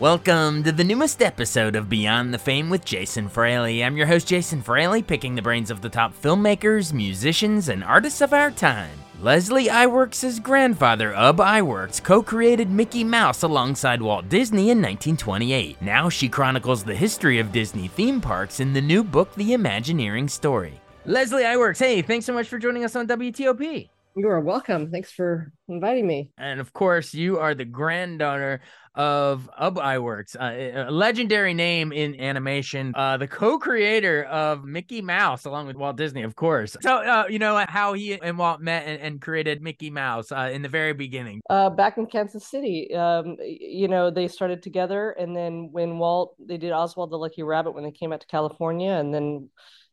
Welcome to the newest episode of Beyond the Fame with Jason Fraley. I'm your host, Jason Fraley, picking the brains of the top filmmakers, musicians, and artists of our time. Leslie Iwerks' grandfather, Ub Iwerks, co created Mickey Mouse alongside Walt Disney in 1928. Now she chronicles the history of Disney theme parks in the new book, The Imagineering Story. Leslie Iwerks, hey, thanks so much for joining us on WTOP. You are welcome. Thanks for inviting me. And of course, you are the granddaughter of Ub Iwerks, uh, a legendary name in animation, uh, the co-creator of Mickey Mouse, along with Walt Disney, of course. So, uh, you know how he and Walt met and, and created Mickey Mouse uh, in the very beginning. Uh, back in Kansas City, um, you know, they started together, and then when Walt, they did Oswald the Lucky Rabbit when they came out to California, and then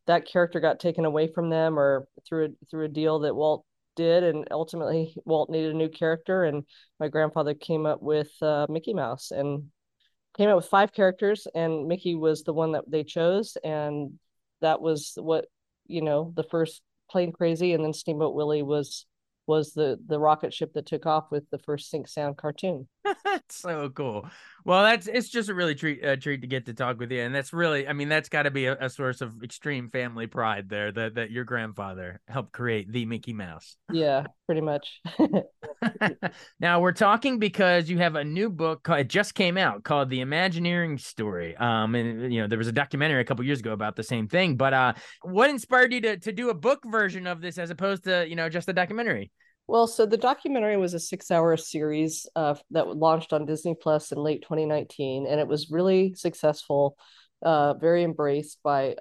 that character got taken away from them, or through a, through a deal that Walt did and ultimately walt needed a new character and my grandfather came up with uh, mickey mouse and came up with five characters and mickey was the one that they chose and that was what you know the first plane crazy and then steamboat willie was was the the rocket ship that took off with the first sync sound cartoon so cool well, that's it's just a really treat uh, treat to get to talk with you, and that's really, I mean, that's got to be a, a, source of extreme family pride there that that your grandfather helped create the Mickey Mouse. Yeah, pretty much. now we're talking because you have a new book. It just came out called The Imagineering Story. Um, and you know there was a documentary a couple years ago about the same thing. But uh, what inspired you to to do a book version of this as opposed to you know just a documentary? Well, so the documentary was a six-hour series uh, that launched on Disney Plus in late 2019, and it was really successful, uh, very embraced by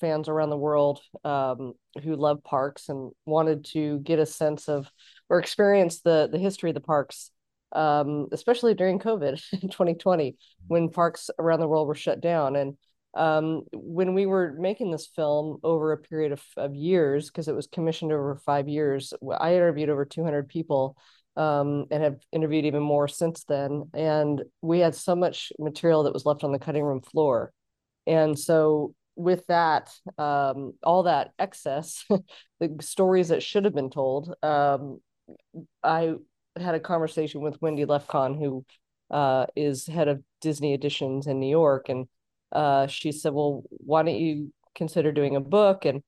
fans around the world um, who love parks and wanted to get a sense of or experience the the history of the parks, um, especially during COVID in 2020 when parks around the world were shut down and um, when we were making this film over a period of, of years, because it was commissioned over five years, I interviewed over 200 people um, and have interviewed even more since then. And we had so much material that was left on the cutting room floor. And so, with that, um, all that excess, the stories that should have been told, um, I had a conversation with Wendy Lefkon, who uh, is head of Disney Editions in New York. And uh, she said, "Well, why don't you consider doing a book and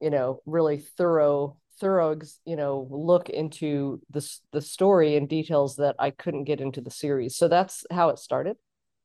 you know really thorough thorough you know look into the the story and details that I couldn't get into the series." So that's how it started,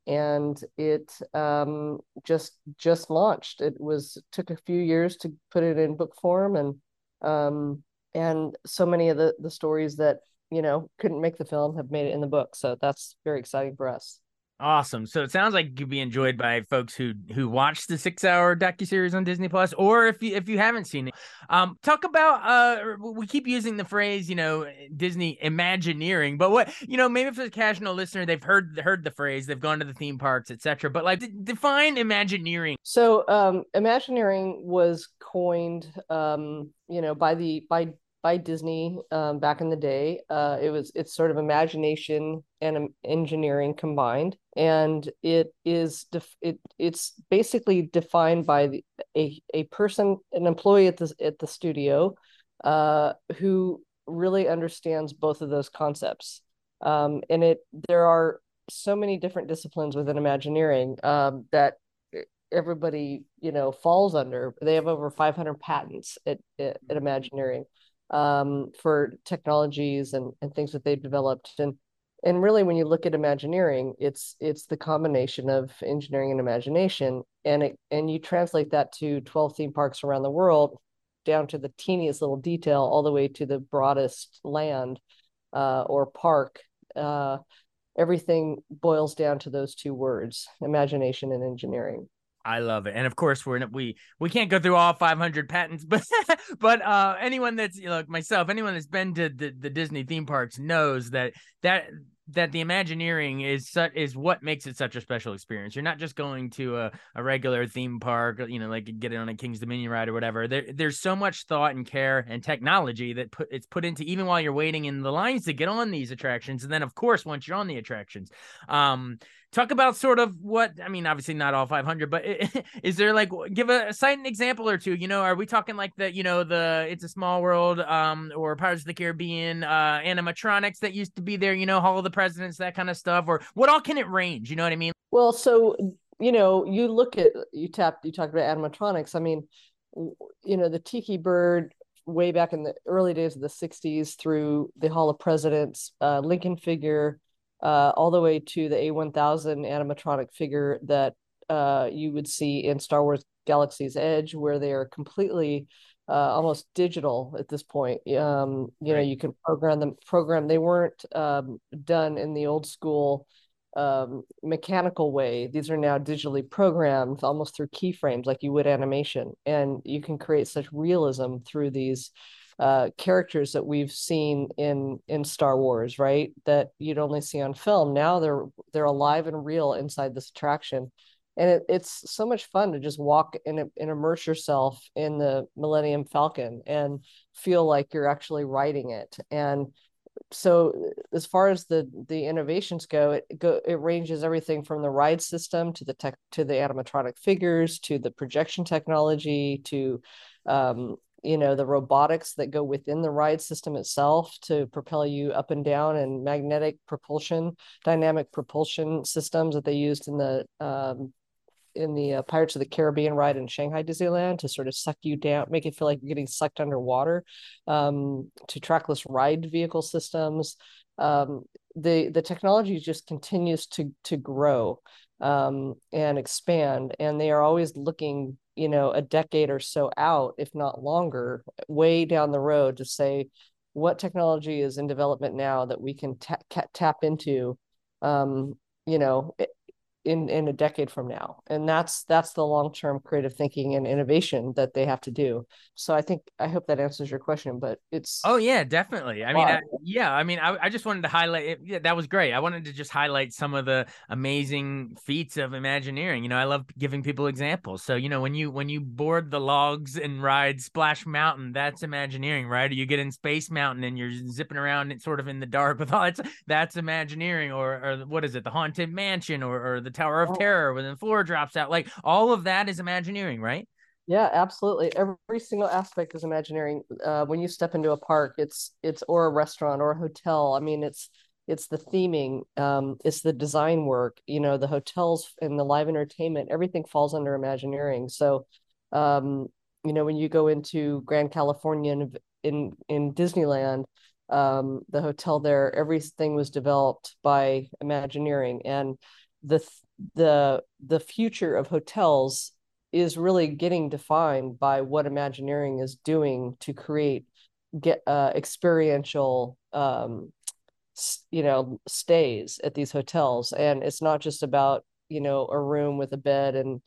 and it um, just just launched. It was took a few years to put it in book form, and um, and so many of the the stories that you know couldn't make the film have made it in the book. So that's very exciting for us. Awesome. So it sounds like could be enjoyed by folks who who watched the six hour docu series on Disney Plus, or if you if you haven't seen it. Um, talk about uh, we keep using the phrase, you know, Disney Imagineering, but what you know, maybe for the casual listener, they've heard heard the phrase, they've gone to the theme parks, etc. But like, d- define Imagineering. So, um, Imagineering was coined, um, you know, by the by by Disney um, back in the day. Uh, it was it's sort of imagination and engineering combined, and it is def- it it's basically defined by the, a a person, an employee at the at the studio, uh, who really understands both of those concepts. Um, and it there are so many different disciplines within Imagineering um, that everybody you know falls under. They have over 500 patents at, at, at Imagineering um, for technologies and, and things that they've developed. And and really when you look at imagineering, it's it's the combination of engineering and imagination. And it and you translate that to 12 theme parks around the world, down to the teeniest little detail, all the way to the broadest land. uh, or park, uh, everything boils down to those two words: imagination and engineering. I love it, and of course we're we we can't go through all 500 patents, but but uh, anyone that's you know, like myself, anyone that's been to the, the Disney theme parks knows that that that the Imagineering is such is what makes it such a special experience. You're not just going to a, a regular theme park, you know, like get it on a King's Dominion ride or whatever. There, there's so much thought and care and technology that put it's put into even while you're waiting in the lines to get on these attractions, and then of course once you're on the attractions. Um, talk about sort of what I mean. Obviously not all 500, but is there like give a cite an example or two? You know, are we talking like the you know the It's a Small World, um, or Pirates of the Caribbean, uh, animatronics that used to be there? You know, Hall of the Presidents, that kind of stuff, or what all can it range? You know what I mean? Well, so you know, you look at you tapped you talked about animatronics. I mean, you know, the Tiki Bird way back in the early days of the 60s through the Hall of Presidents, uh, Lincoln figure, uh, all the way to the A1000 animatronic figure that uh, you would see in Star Wars Galaxy's Edge, where they are completely uh, almost digital at this point. Um, you right. know, you can program them. Program. They weren't um, done in the old school um, mechanical way. These are now digitally programmed, almost through keyframes, like you would animation, and you can create such realism through these uh, characters that we've seen in in Star Wars, right? That you'd only see on film. Now they're they're alive and real inside this attraction, and it, it's so much fun to just walk and, and immerse yourself in the Millennium Falcon and feel like you're actually riding it. And so as far as the the innovations go it go it ranges everything from the ride system to the tech to the animatronic figures to the projection technology to um, you know the robotics that go within the ride system itself to propel you up and down and magnetic propulsion dynamic propulsion systems that they used in the um, in the uh, Pirates of the Caribbean ride in Shanghai Disneyland to sort of suck you down, make it feel like you're getting sucked underwater. Um, to trackless ride vehicle systems, um, the the technology just continues to to grow um, and expand, and they are always looking you know a decade or so out if not longer way down the road to say what technology is in development now that we can ta- tap into um, you know in in a decade from now. And that's that's the long-term creative thinking and innovation that they have to do. So i think i hope that answers your question but it's oh yeah definitely. I mean I, yeah i mean I, I just wanted to highlight it. yeah that was great. I wanted to just highlight some of the amazing feats of imagineering. You know i love giving people examples. So you know when you when you board the logs and ride splash mountain that's imagineering right? Or you get in space mountain and you're zipping around sort of in the dark with all that's that's imagineering. Or or what is it the haunted mansion or, or the the Tower of oh. Terror when the floor drops out. Like all of that is Imagineering, right? Yeah, absolutely. Every single aspect is Imagineering. Uh, when you step into a park, it's it's or a restaurant or a hotel. I mean, it's it's the theming, um, it's the design work. You know, the hotels and the live entertainment. Everything falls under Imagineering. So, um, you know, when you go into Grand California in in, in Disneyland, um, the hotel there, everything was developed by Imagineering, and the the the future of hotels is really getting defined by what Imagineering is doing to create get uh, experiential um, you know stays at these hotels. And it's not just about you know a room with a bed and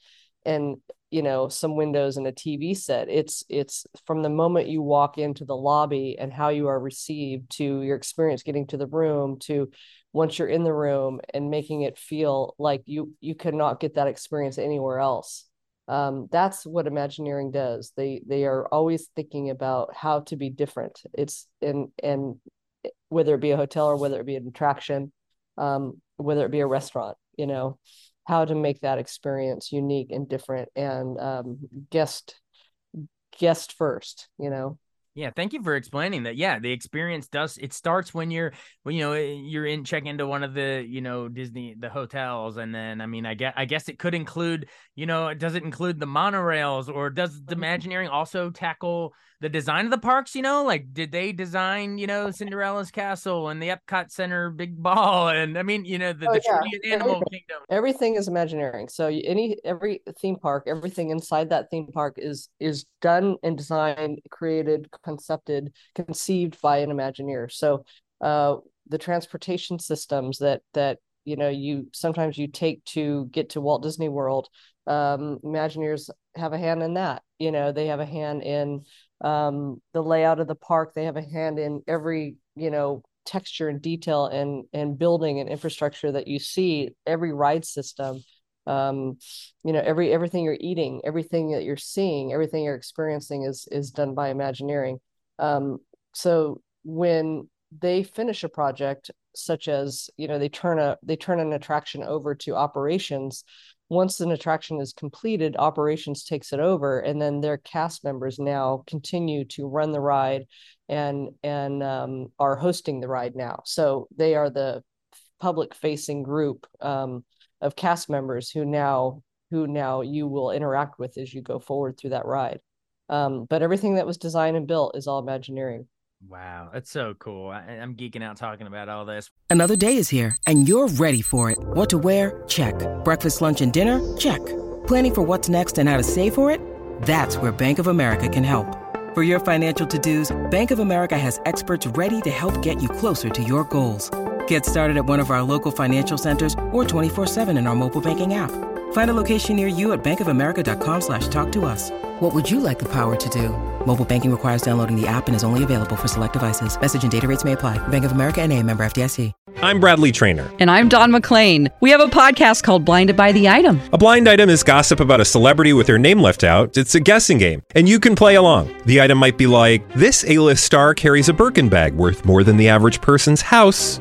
and you know some windows and a tv set. It's it's from the moment you walk into the lobby and how you are received to your experience getting to the room to once you're in the room and making it feel like you you cannot get that experience anywhere else. Um, that's what imagineering does. They they are always thinking about how to be different. It's and and whether it be a hotel or whether it be an attraction um, whether it be a restaurant you know how to make that experience unique and different and um, guest guest first you know yeah, thank you for explaining that. Yeah, the experience does it starts when you're when you know eh, you're in check into one of the, you know, Disney the hotels and then I mean I guess I guess it could include, you know, does it include the monorails or does the mm-hmm. Imagineering also tackle the design of the parks, you know, like did they design, you know, Cinderella's castle and the Epcot Center big ball and I mean, you know, the, oh, the yeah. animal everything, kingdom. Everything is Imagineering. So any every theme park, everything inside that theme park is is done and designed, created, concepted, conceived by an Imagineer. So uh, the transportation systems that that you know you sometimes you take to get to Walt Disney World. Um, Imagineers have a hand in that. You know, they have a hand in um, the layout of the park. They have a hand in every you know texture and detail and and building and infrastructure that you see. Every ride system um you know every everything you're eating everything that you're seeing everything you're experiencing is is done by imagineering. Um so when they finish a project such as you know they turn a they turn an attraction over to operations once an attraction is completed operations takes it over and then their cast members now continue to run the ride and and um, are hosting the ride now. So they are the public facing group um, of cast members who now who now you will interact with as you go forward through that ride. Um, but everything that was designed and built is all Imagineering. Wow, that's so cool. I, am geeking out talking about all this. Another day is here, and you're ready for it. What to wear? Check. Breakfast, lunch, and dinner? Check. Planning for what's next and how to save for it? That's where Bank of America can help. For your financial to dos, Bank of America has experts ready to help get you closer to your goals. Get started at one of our local financial centers or 24-7 in our mobile banking app. Find a location near you at bankofamerica.com slash talk to us. What would you like the power to do? Mobile banking requires downloading the app and is only available for select devices. Message and data rates may apply. Bank of America and a member FDIC. I'm Bradley Trainer. And I'm Don McClain. We have a podcast called Blinded by the Item. A blind item is gossip about a celebrity with their name left out. It's a guessing game, and you can play along. The item might be like, this A-list star carries a Birkin bag worth more than the average person's house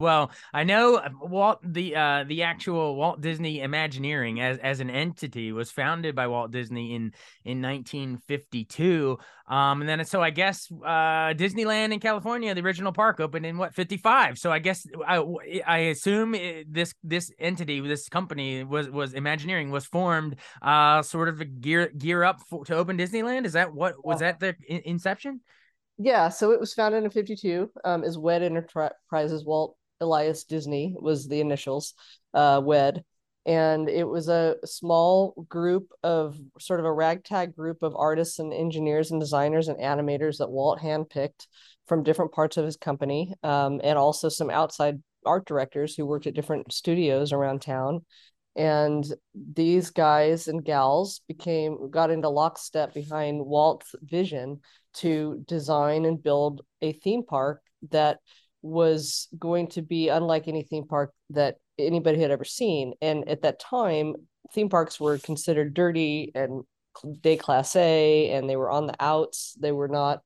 Well, I know uh, Walt the uh, the actual Walt Disney Imagineering as as an entity was founded by Walt Disney in in 1952. Um, and then so I guess uh, Disneyland in California, the original park, opened in what 55. So I guess I, I assume it, this this entity, this company was was Imagineering was formed uh sort of gear gear up for, to open Disneyland. Is that what was that the in- inception? Yeah, so it was founded in 52 um, as WED Enterprises. Walt Elias Disney was the initials, uh, WED. And it was a small group of sort of a ragtag group of artists and engineers and designers and animators that Walt handpicked from different parts of his company, um, and also some outside art directors who worked at different studios around town. And these guys and gals became got into lockstep behind Walt's vision to design and build a theme park that was going to be unlike any theme park that anybody had ever seen. And at that time, theme parks were considered dirty and déclassé, and they were on the outs. They were not,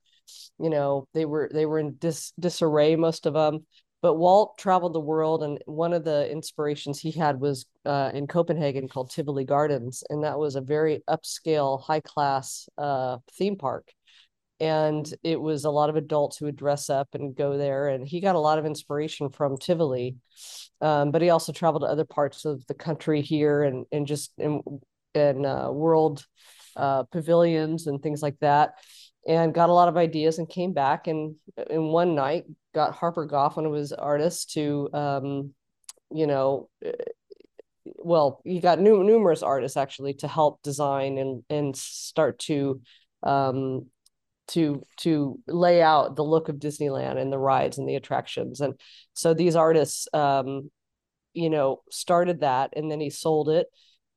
you know, they were they were in dis, disarray most of them. But Walt traveled the world, and one of the inspirations he had was uh, in Copenhagen called Tivoli Gardens, and that was a very upscale, high class uh, theme park and it was a lot of adults who would dress up and go there and he got a lot of inspiration from tivoli um, but he also traveled to other parts of the country here and and just in, in uh, world uh, pavilions and things like that and got a lot of ideas and came back and in one night got harper goff one of his artists to um, you know eh, well he got new, numerous artists actually to help design and and start to um, to to lay out the look of Disneyland and the rides and the attractions. And so these artists, um, you know, started that, and then he sold it,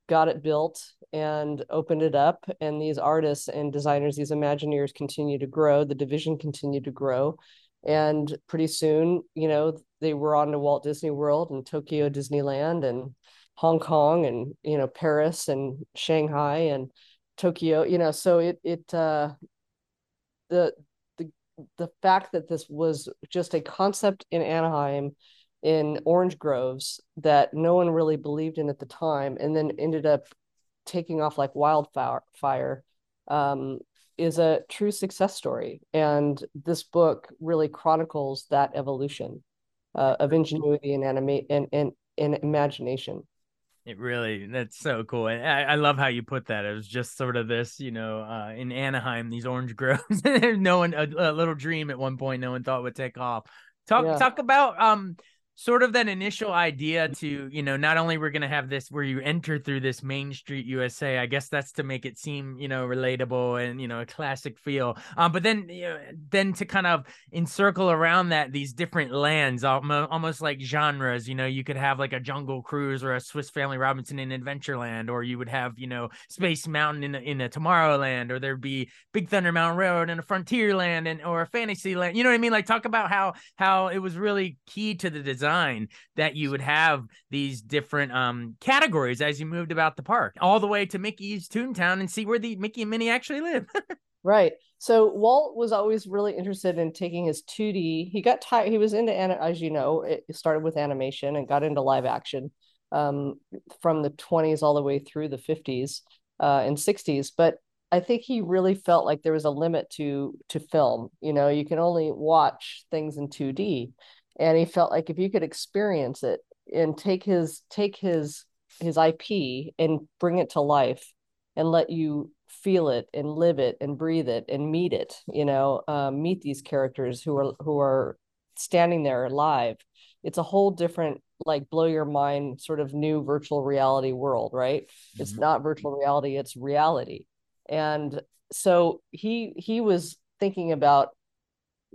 got it built, and opened it up. And these artists and designers, these Imagineers, continue to grow. The division continued to grow, and pretty soon, you know, they were on to Walt Disney World and Tokyo Disneyland and Hong Kong and you know Paris and Shanghai and Tokyo, you know, so it it uh the the the fact that this was just a concept in Anaheim in orange groves that no one really believed in at the time and then ended up taking off like wildfire um, is a true success story. And this book really chronicles that evolution uh, of ingenuity and animate and, and, and imagination It really, that's so cool. And I, I love how you put that. It was just sort of this, you know, uh, in Anaheim, these orange groves, no one, a, a, little dream at one point, no one thought would take off. Talk, yeah. talk about, um, sort of that initial idea to you know not only we're going to have this where you enter through this main street usa i guess that's to make it seem you know relatable and you know a classic feel. Um but then you know, then to kind of encircle around that these different lands almost like genres you know you could have like a jungle cruise or a swiss family robinson in adventureland or you would have you know space mountain in a, in a tomorrowland or there'd be big thunder mountain railroad in a frontierland and or a fantasy land you know what i mean? Like talk about how how it was really key to the design design that you would have these different um categories as you moved about the park, all the way to Mickey's Toontown and see where the Mickey and Minnie actually live. right. So Walt was always really interested in taking his 2D. He got tired. He was into, as you know, it started with animation and got into live action um, from the 20s all the way through the 50s uh, and 60s. But I think he really felt like there was a limit to to film. You know, you can only watch things in 2D and he felt like if you could experience it and take his take his his IP and bring it to life and let you feel it and live it and breathe it and meet it you know um, meet these characters who are who are standing there live it's a whole different like blow your mind sort of new virtual reality world right mm-hmm. it's not virtual reality it's reality and so he he was thinking about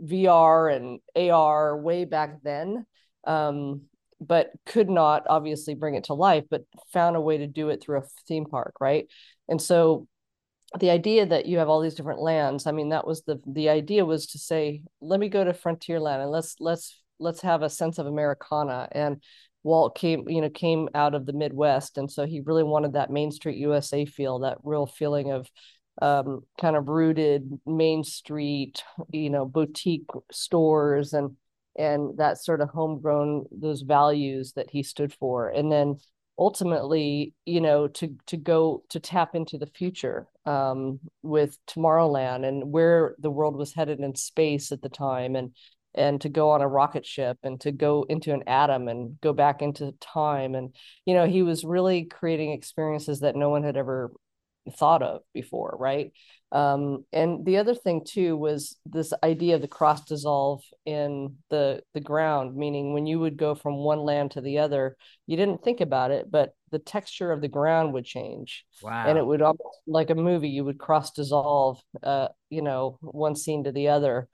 VR and AR way back then, um, but could not obviously bring it to life, but found a way to do it through a theme park, right? And so the idea that you have all these different lands, I mean, that was the the idea was to say, let me go to Frontierland and let's let's let's have a sense of Americana. And Walt came, you know, came out of the Midwest, and so he really wanted that Main Street USA feel, that real feeling of um, kind of rooted Main Street, you know, boutique stores and and that sort of homegrown those values that he stood for, and then ultimately, you know, to to go to tap into the future um, with Tomorrowland and where the world was headed in space at the time, and and to go on a rocket ship and to go into an atom and go back into time. And you know he was really creating experiences that no one had ever thought of before, right? Um, and the other thing too was this idea of the cross dissolve in the the ground, meaning when you would go from one land to the other, you didn't think about it, but the texture of the ground would change. Wow. And it would almost like a movie, you would cross dissolve uh, you know, one scene to the other.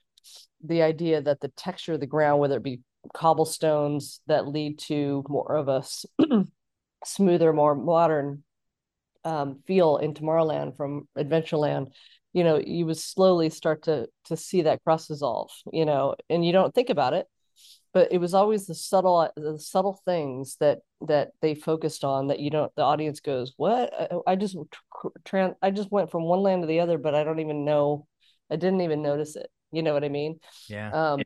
The idea that the texture of the ground, whether it be cobblestones that lead to more of a smoother, more modern um, feel in Tomorrowland from Adventureland, you know, you would slowly start to to see that cross dissolve, you know, and you don't think about it, but it was always the subtle the subtle things that that they focused on that you don't the audience goes, what? I, I just trans I just went from one land to the other, but I don't even know, I didn't even notice it. You know what I mean? Yeah. Um,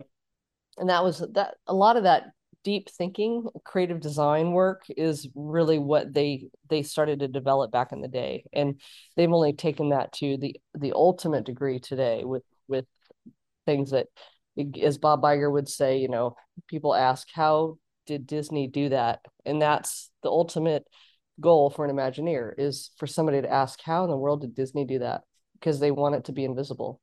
and that was that a lot of that deep thinking creative design work is really what they they started to develop back in the day. And they've only taken that to the the ultimate degree today with with things that as bob Iger would say you know people ask how did disney do that? And that's the ultimate goal for an imagineer is for somebody to ask how in the world did disney do that? Because they want it to be invisible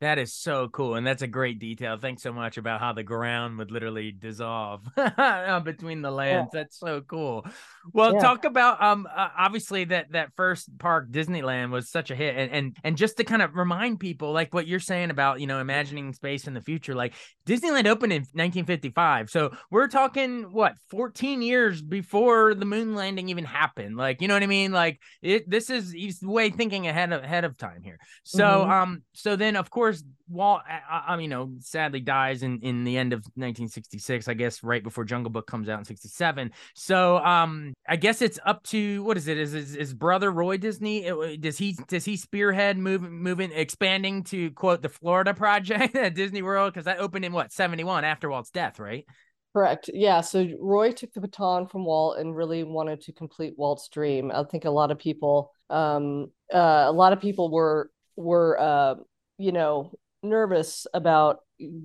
that is so cool. And that's a great detail. Thanks so much about how the ground would literally dissolve between the lands. Yeah. That's so cool. Well, yeah. talk about um uh, obviously that that first park Disneyland was such a hit and, and and just to kind of remind people like what you're saying about, you know, imagining space in the future. Like Disneyland opened in 1955. So, we're talking what, 14 years before the moon landing even happened. Like, you know what I mean? Like it this is he's way thinking ahead of ahead of time here. So, mm-hmm. um so then of course course, Walt, I, I, you know, sadly dies in in the end of 1966. I guess right before Jungle Book comes out in '67. So, um, I guess it's up to what is it? Is his brother Roy Disney? It, does he does he spearhead moving moving expanding to quote the Florida project at Disney World because that opened in what 71 after Walt's death, right? Correct. Yeah. So Roy took the baton from Walt and really wanted to complete Walt's dream. I think a lot of people, um, uh, a lot of people were were uh, you know, nervous about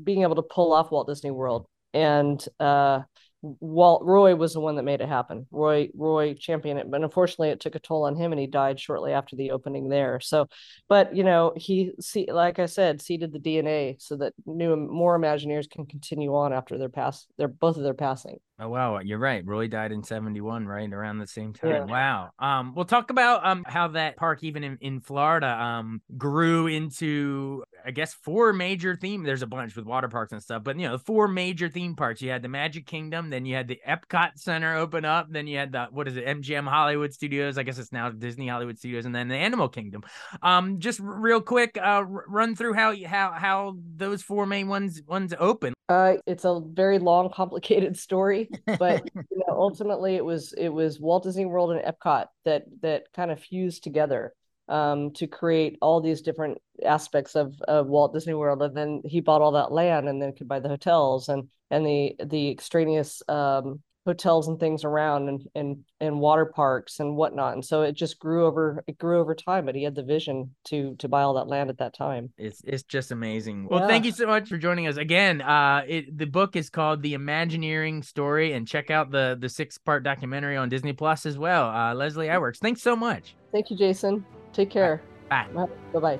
being able to pull off Walt Disney World. And uh, Walt Roy was the one that made it happen. Roy Roy championed it, but unfortunately, it took a toll on him, and he died shortly after the opening there. So, but you know, he see, like I said, seeded the DNA so that new more Imagineers can continue on after their pass. Their both of their passing. Oh wow, you're right. Roy died in 71, right? Around the same time. Yeah. Wow. Um we'll talk about um how that park even in, in Florida um grew into I guess four major theme. There's a bunch with water parks and stuff, but you know, four major theme parks. You had the Magic Kingdom, then you had the Epcot Center open up, then you had the what is it, MGM Hollywood Studios. I guess it's now Disney Hollywood Studios, and then the Animal Kingdom. Um, just real quick, uh, run through how how how those four main ones ones open. Uh, it's a very long, complicated story, but you know, ultimately it was it was Walt Disney World and Epcot that that kind of fused together um, to create all these different aspects of, of Walt Disney World. And then he bought all that land and then could buy the hotels and and the the extraneous um, hotels and things around and, and and water parks and whatnot. And so it just grew over it grew over time but he had the vision to to buy all that land at that time. It's it's just amazing. Well yeah. thank you so much for joining us. Again uh it the book is called the imagineering story and check out the the six part documentary on disney plus as well uh leslie iwerks thanks so much. Thank you jason. Take care. Bye. Bye. Bye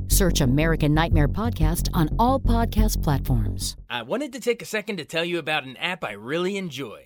Search American Nightmare Podcast on all podcast platforms. I wanted to take a second to tell you about an app I really enjoy.